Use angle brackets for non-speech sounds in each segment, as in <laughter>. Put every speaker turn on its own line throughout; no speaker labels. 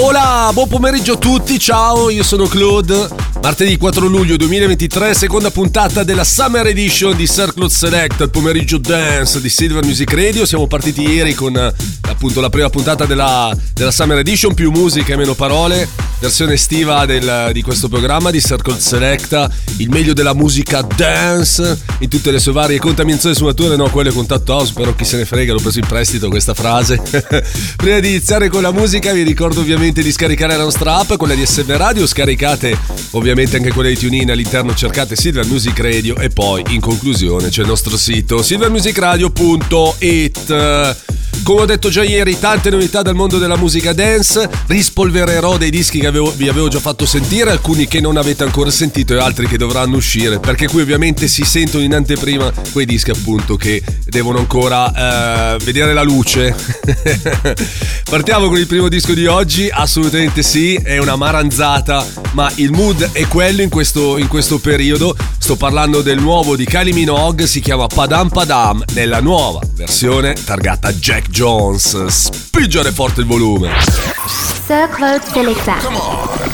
Hola, buon pomeriggio a tutti, ciao, io sono Claude. Martedì 4 luglio 2023, seconda puntata della Summer Edition di Sir Claude Select, il pomeriggio dance di Silver Music Radio. Siamo partiti ieri con appunto la prima puntata della, della Summer Edition, più musica e meno parole, versione estiva del, di questo programma di Sir Claude Selecta, il meglio della musica dance in tutte le sue varie contaminazioni e sfumature, no, quelle con Tatto House, però chi se ne frega, l'ho preso in prestito questa frase. <laughs> Prima di iniziare con la musica vi ricordo ovviamente di scaricare la nostra app, quella di SM Radio, scaricate ovviamente anche quella di TuneIn, all'interno cercate Silver Music Radio e poi in conclusione c'è il nostro sito silvermusicradio.it. Come ho detto già ieri, tante novità dal mondo della musica dance, rispolvererò dei dischi che avevo, vi avevo già fatto sentire, alcuni che non avete ancora sentito e altri che dovranno uscire, perché qui ovviamente si sentono in anteprima quei dischi appunto che devono ancora eh, vedere la luce. <laughs> Partiamo con il primo disco di oggi, assolutamente sì, è una maranzata, ma il mood è quello in questo, in questo periodo. Sto parlando del nuovo di Kylie Minogue, si chiama Padam Padam, nella nuova versione targata Jack Jones. Spingere forte il volume.
Sir Claude Selecta.
I hear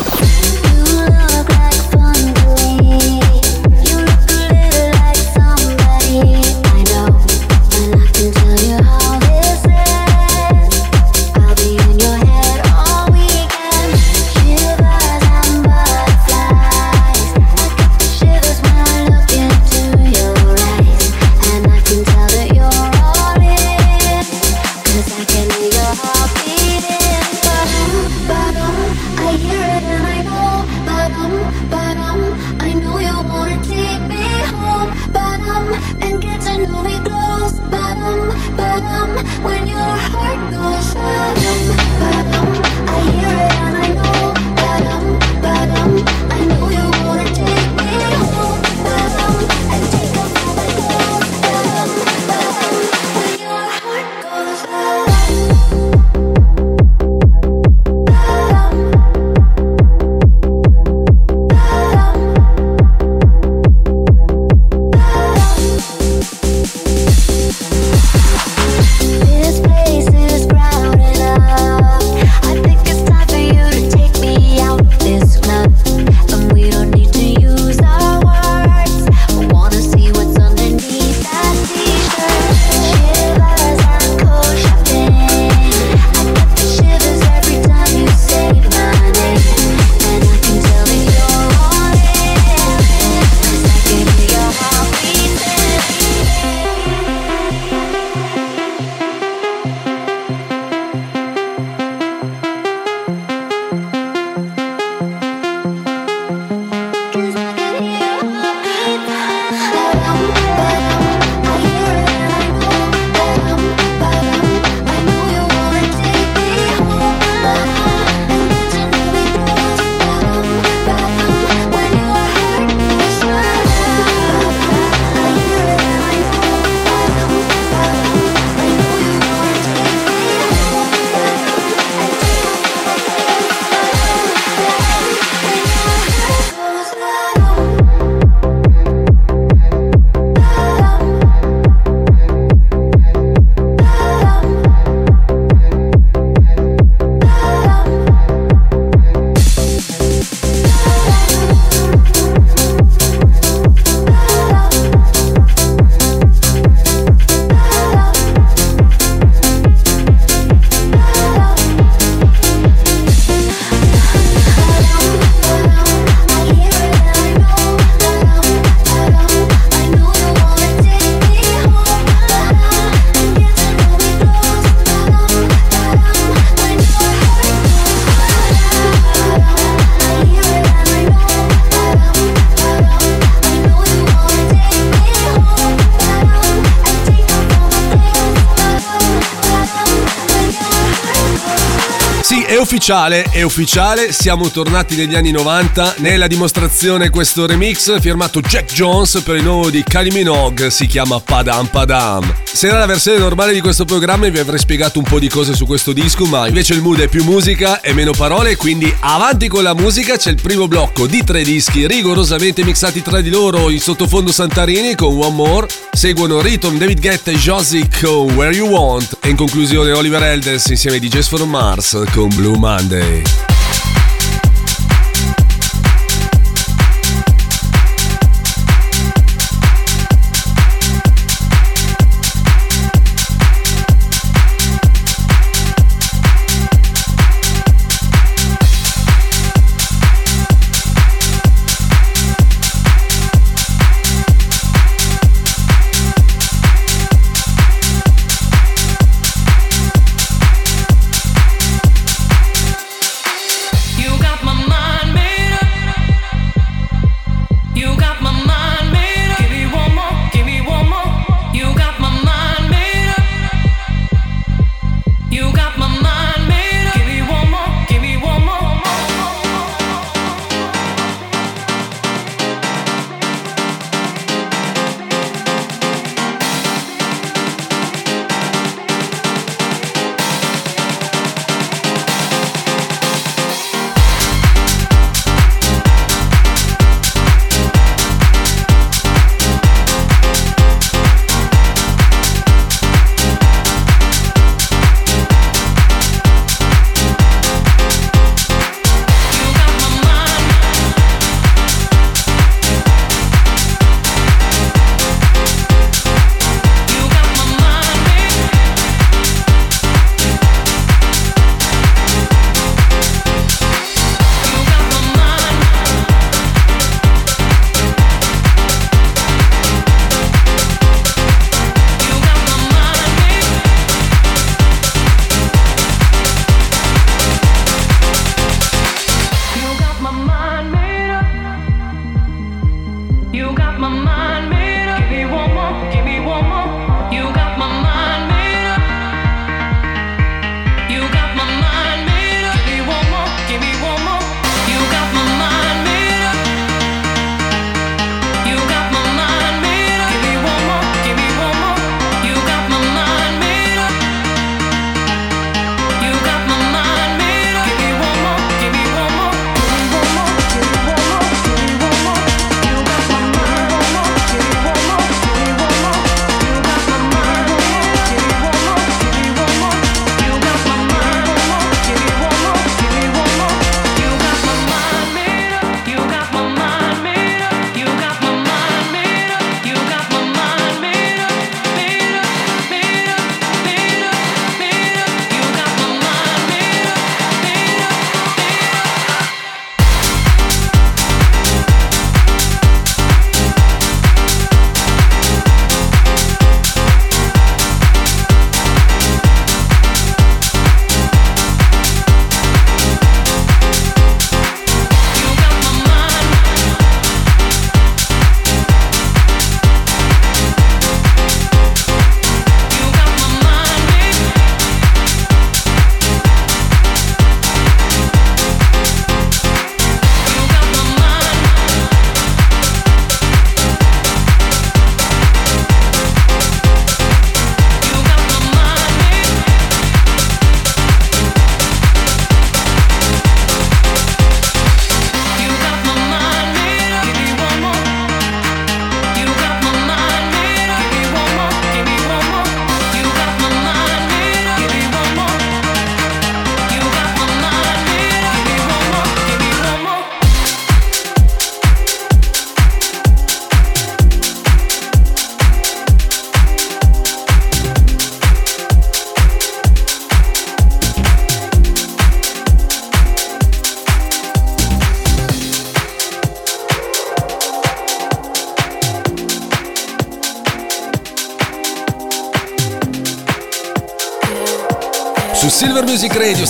ufficiale, è ufficiale, siamo tornati negli anni 90. Nella dimostrazione questo remix firmato Jack Jones per il nuovo di Kylie Minogue si chiama Padam Padam. Se era la versione normale di questo programma vi avrei spiegato un po' di cose su questo disco, ma invece il mood è più musica e meno parole, quindi avanti con la musica, c'è il primo blocco di tre dischi rigorosamente mixati tra di loro. In sottofondo Santarini con One More, seguono Riton, David Guetta e Josie con Where You Want. E in conclusione Oliver Elders insieme ai DJs from Mars con Blue Monday.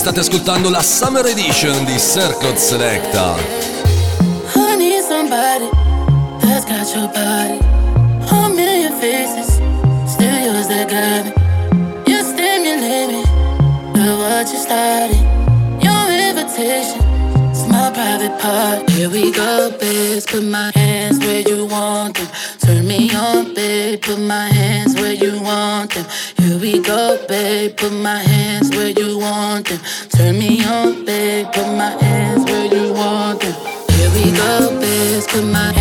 State ascoltando la Summer Edition di Circle Selecta. I need somebody that's got your body. A million faces, still yours that got me. You're stimulate me, do what you started.
Your invitation, it's my private part. Here we go, bitch, put my hands where you want them. Turn me on, babe, put my hands where you want them. we go, babe. Put my hands where you want them. Turn me on, babe. Put my hands where you want them. Here we go, babe. Put my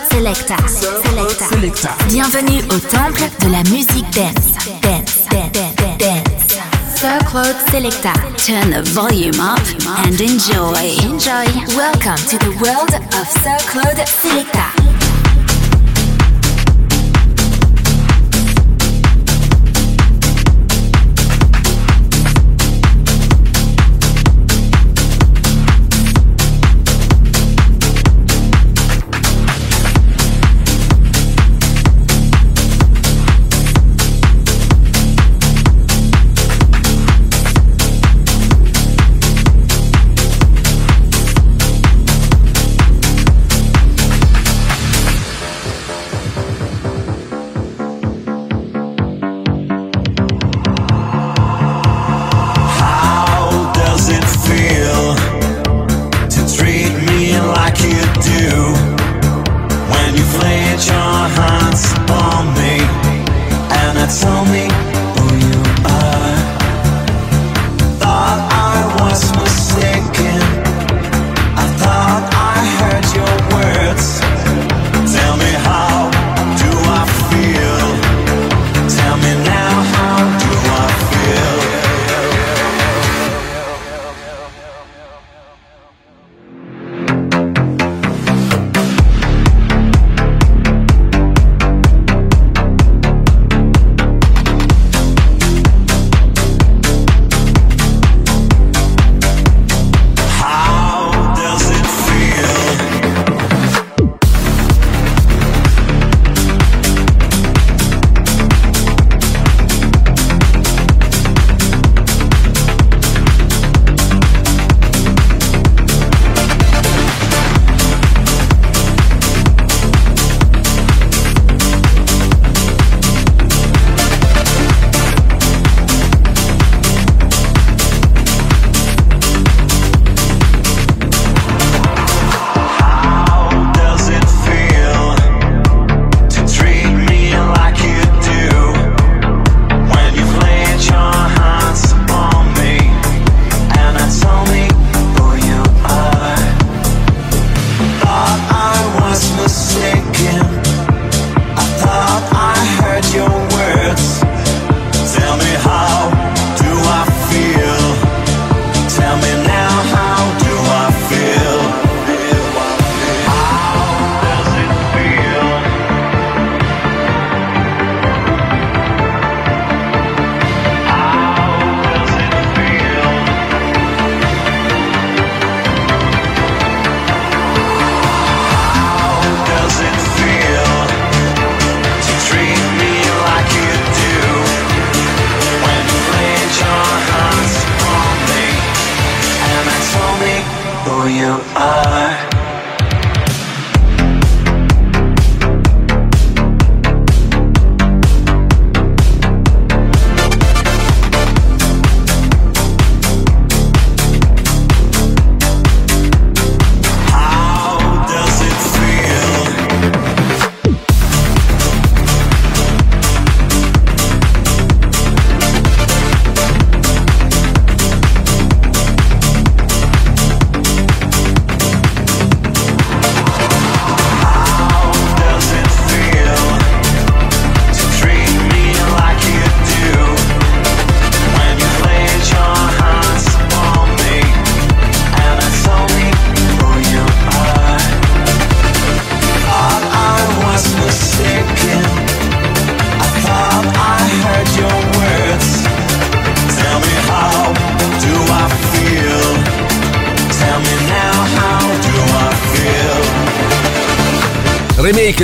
Selecta. Selecta. Selecta. Bienvenue au temple de la musique dance. Dance, dance, dance. Sir Claude Selecta.
Turn the volume up and enjoy.
Enjoy. Welcome to the world of Sir Claude Selecta.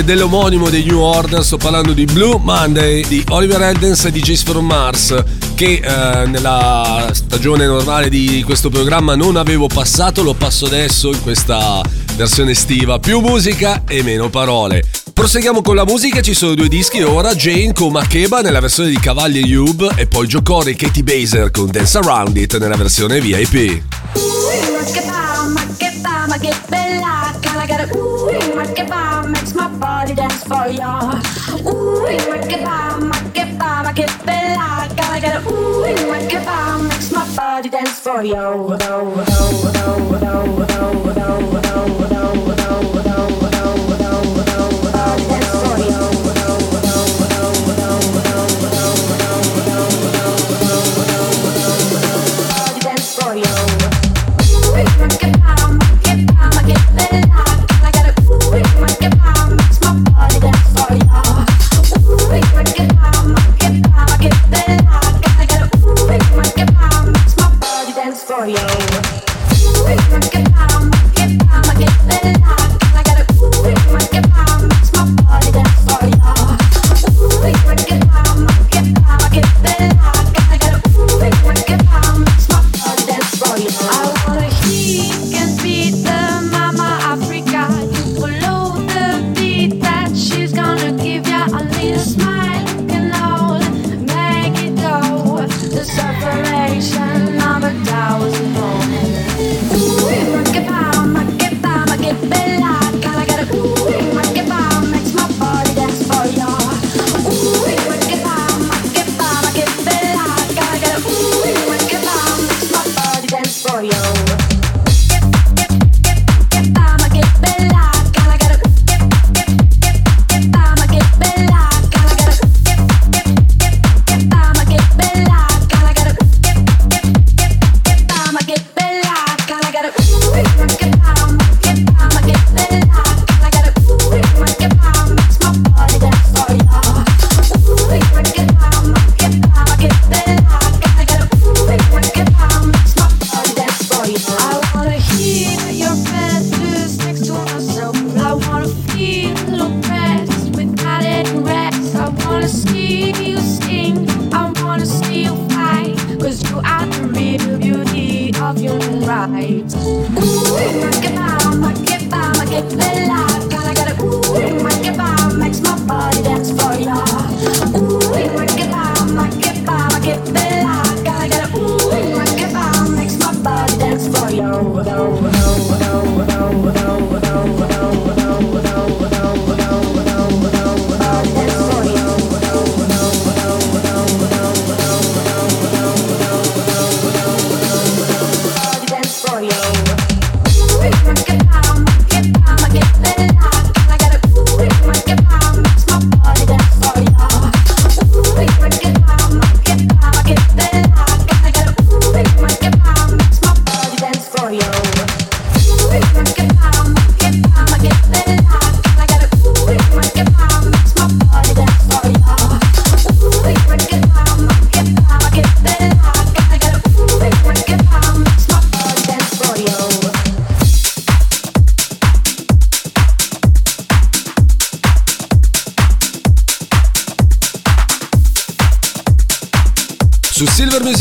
Dell'omonimo dei New Order, sto parlando di Blue Monday di Oliver Eldens e di Jace from Mars che eh, nella stagione normale di questo programma non avevo passato, lo passo adesso in questa versione estiva, più musica e meno parole. Proseguiamo con la musica, ci sono due dischi ora, Jane con Makeba nella versione di Cavalli e Yub e poi Joe Corey e Katie Baser con Dance Around It nella versione VIP. Body dance for ya. Ooh, make it bomb, make it bomb, make it bella. Gotta get a ooh, make it bomb, makes my body dance for right. Ooh, make it bow, make it bow,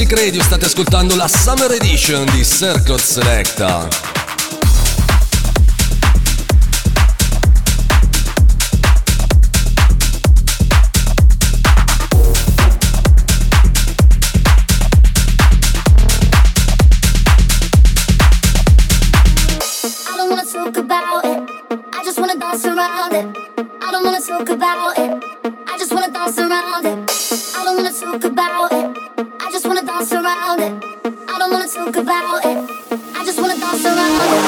Music Radio state ascoltando la Summer Edition di Circle Selecta.
Talk about it. I just wanna dance around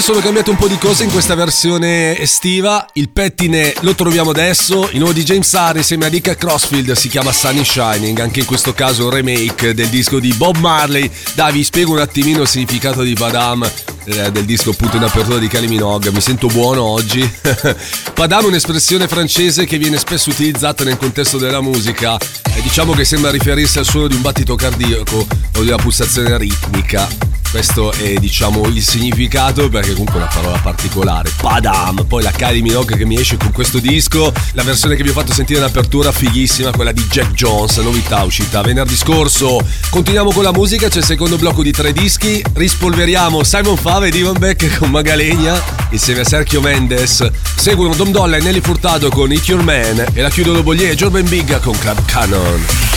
Ieri sono cambiate un po' di cose in questa versione estiva, il pettine lo troviamo adesso, il nuovo di James Harry insieme a Dick Crossfield si chiama Sunny Shining, anche in questo caso un remake del disco di Bob Marley. Dai, vi spiego un attimino il significato di Padam eh, del disco appunto in apertura di Kylie Minogue, mi sento buono oggi. <laughs> Padam è un'espressione francese che viene spesso utilizzata nel contesto della musica e diciamo che sembra riferirsi al suono di un battito cardiaco o di una pulsazione ritmica. Questo è diciamo il significato perché comunque è una parola particolare. Padam! Poi la Kylie Minogue che mi esce con questo disco, la versione che vi ho fatto sentire in apertura fighissima, quella di Jack Jones, novità uscita venerdì scorso. Continuiamo con la musica, c'è il secondo blocco di tre dischi, rispolveriamo Simon Fave e Ivan Beck con Magalegna insieme a Sergio Mendes. Seguono Dom Dolla e Nelly Furtado con It Your Man e la chiudono Boglier e Jordan Big con Club Cannon.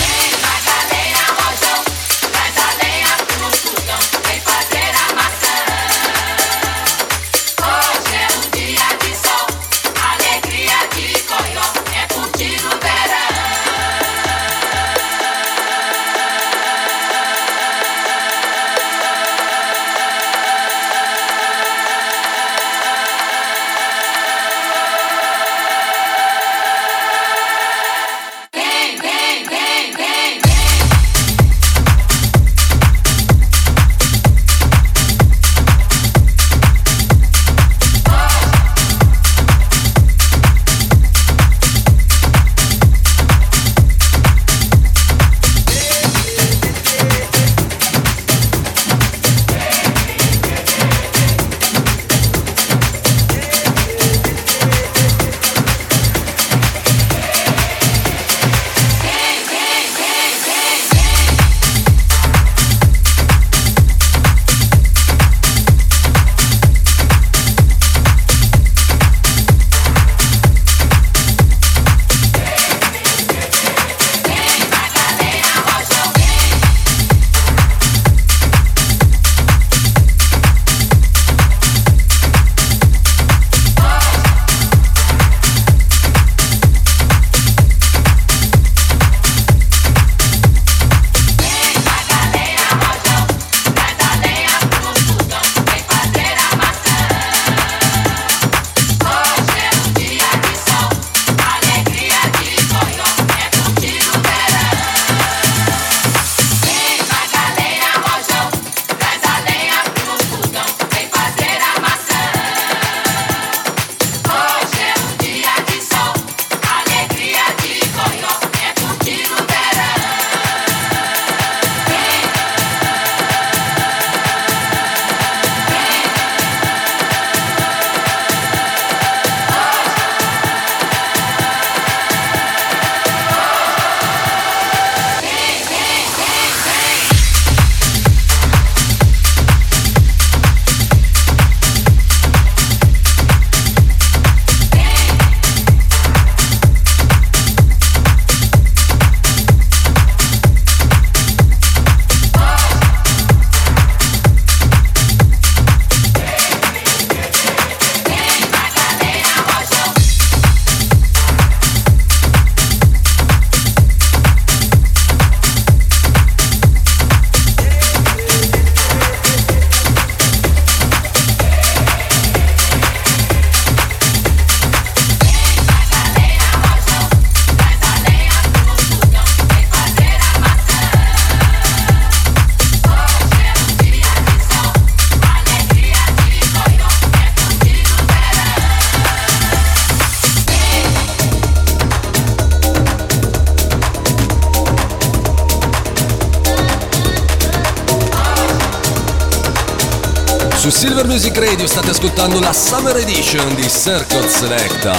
Radio state ascoltando la Summer Edition di Circle Selecta.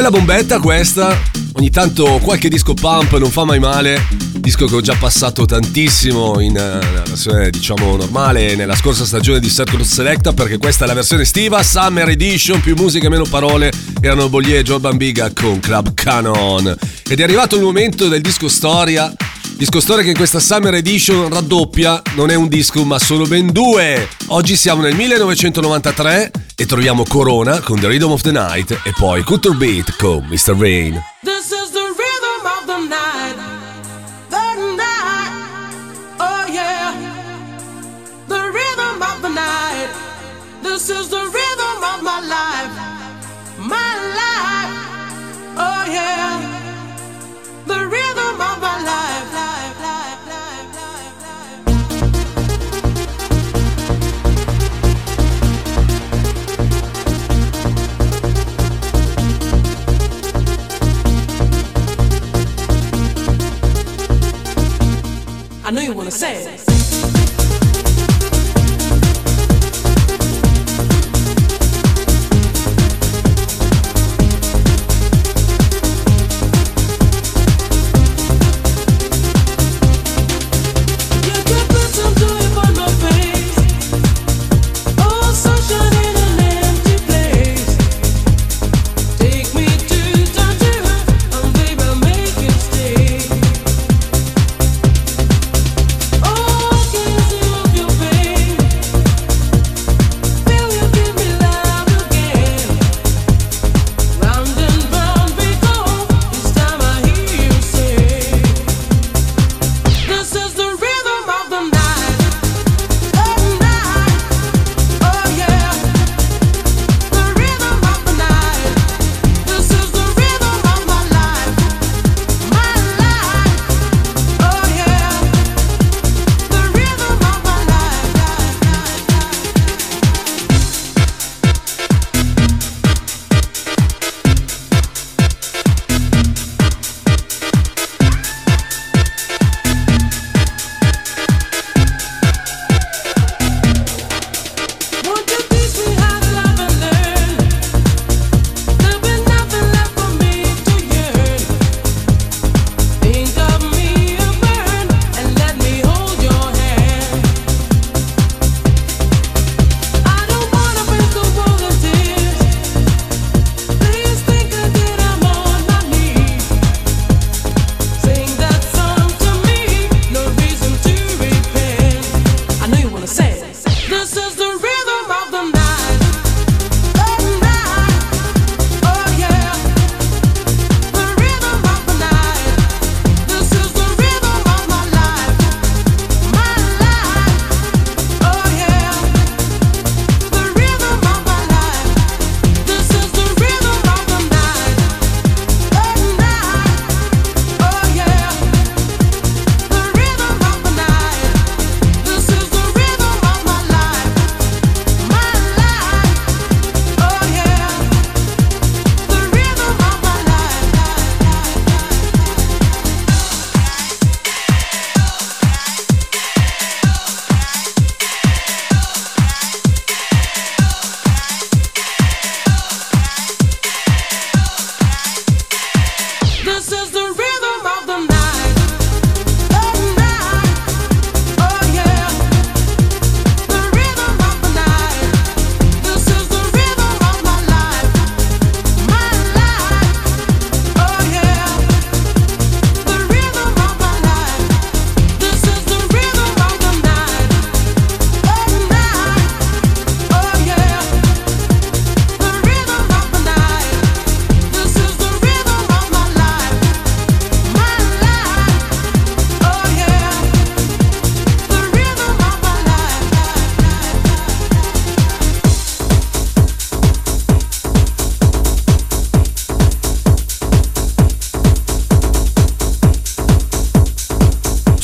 bella bombetta questa. Ogni tanto qualche disco pump non fa mai male. Disco che ho già passato tantissimo in uh, versione diciamo normale nella scorsa stagione di Circle Selecta perché questa è la versione estiva, Summer Edition, più musica e meno parole. Erano Bollier e Joe Bambiga con Club Canon. Ed è arrivato il momento del disco storia. Disco storia che in questa Summer Edition raddoppia, non è un disco ma sono ben due. Oggi siamo nel 1993 e troviamo Corona con The Rhythm of the Night e poi Cutter Beat con Mr. Rain.
This is the rhythm of the night. The night. Oh yeah. The rhythm of the night. This is the rhythm I know you want to say it.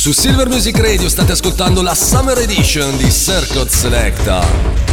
Su Silver Music Radio state ascoltando la Summer Edition di Circuit Selecta.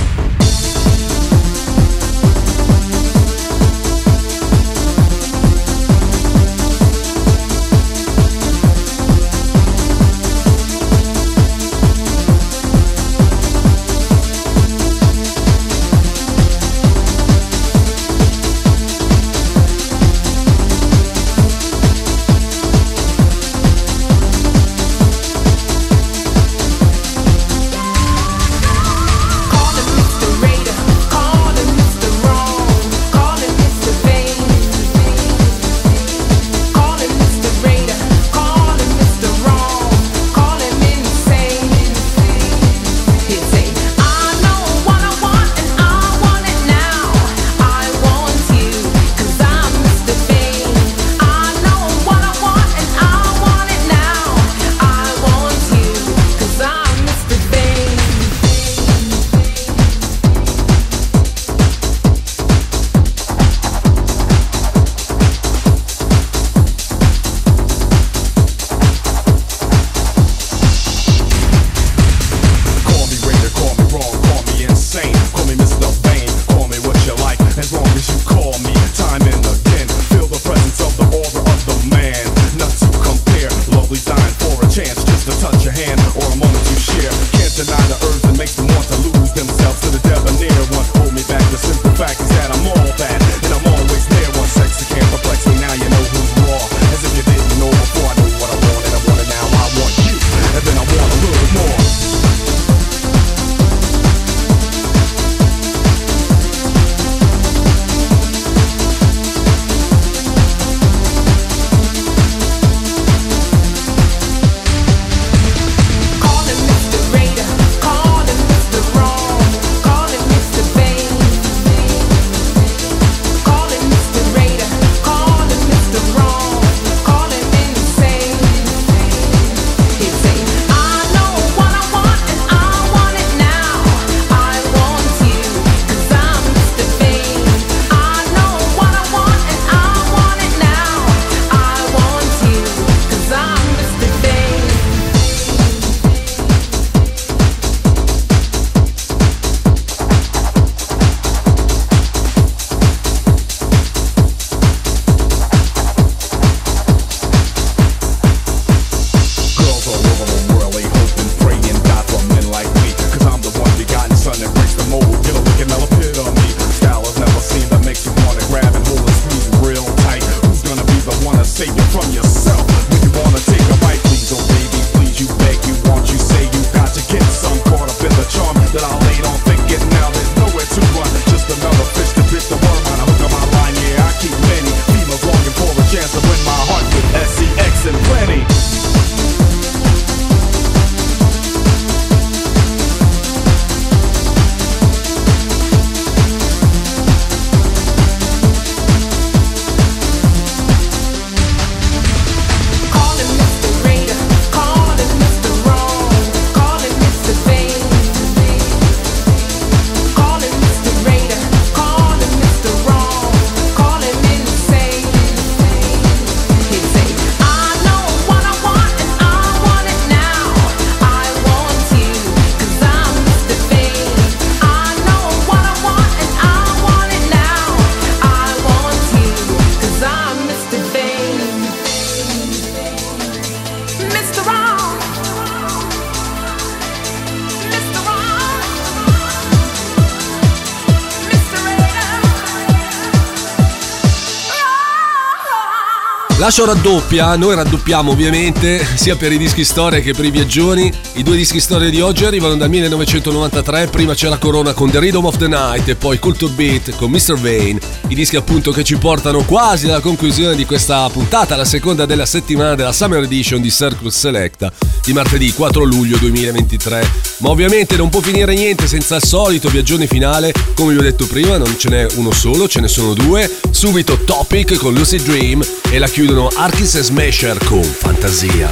La show raddoppia, noi raddoppiamo ovviamente <laughs> sia per i dischi storia che per i viaggioni. I due dischi storia di oggi arrivano dal 1993, prima c'è la Corona con The Rhythm of the Night e poi Culture Beat con Mr. Vane. I dischi appunto che ci portano quasi alla conclusione di questa puntata, la seconda della settimana della Summer Edition di Circus Selecta di martedì 4 luglio 2023. Ma ovviamente non può finire niente senza il solito viaggione finale, come vi ho detto prima non ce n'è uno solo, ce ne sono due. Subito Topic con Lucid Dream e la chiudono Archis e Smasher con Fantasia.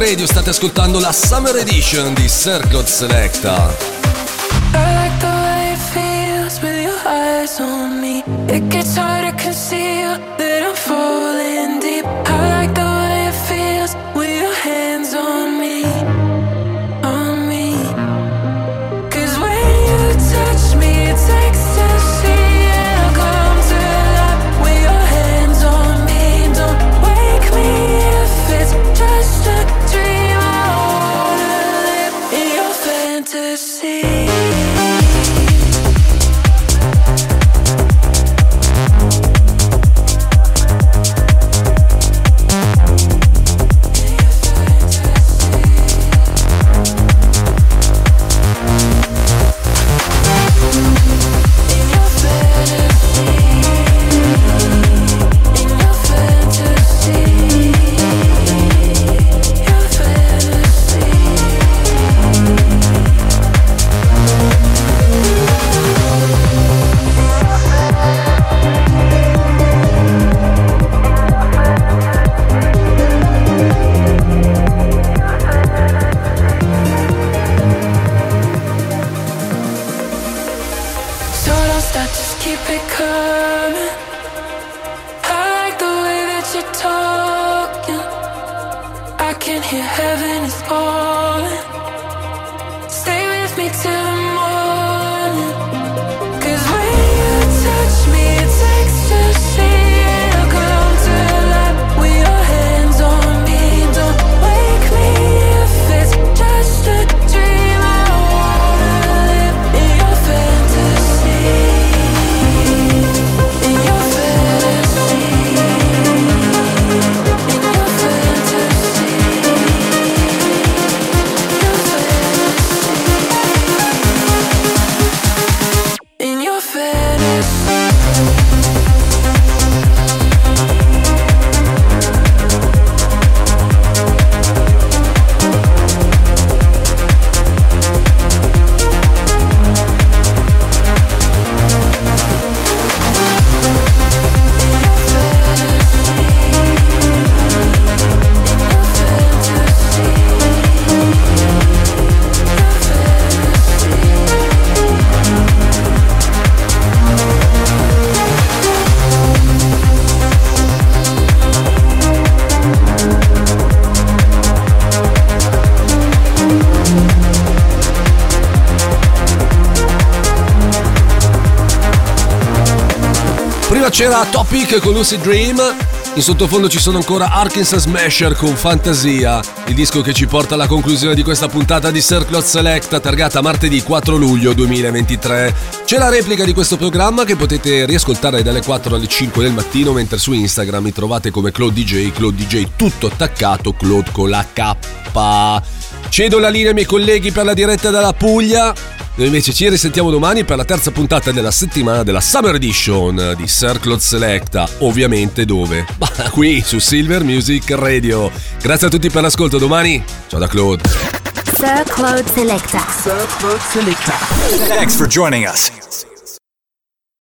Radio state ascoltando la Summer Edition di Circle Selecta.
I like the way it feels with your eyes on me. It gets hard to conceal
Topic con Lucid Dream. In sottofondo ci sono ancora Arkansas Smasher con Fantasia, il disco che ci porta alla conclusione di questa puntata di Circlot Select, targata martedì 4 luglio 2023. C'è la replica di questo programma che potete riascoltare dalle 4 alle 5 del mattino, mentre su Instagram mi trovate come Claude DJ, Claude DJ tutto attaccato, Claude con la K. Cedo la linea ai miei colleghi per la diretta dalla Puglia. Noi invece ci risentiamo domani per la terza puntata della settimana della Summer Edition di Circlot Selecta. Ovviamente dove? <laughs> Bah, qui su Silver Music Radio. Grazie a tutti per l'ascolto domani. Ciao da Claude.
Sir Claude Selecta.
Thanks for joining us.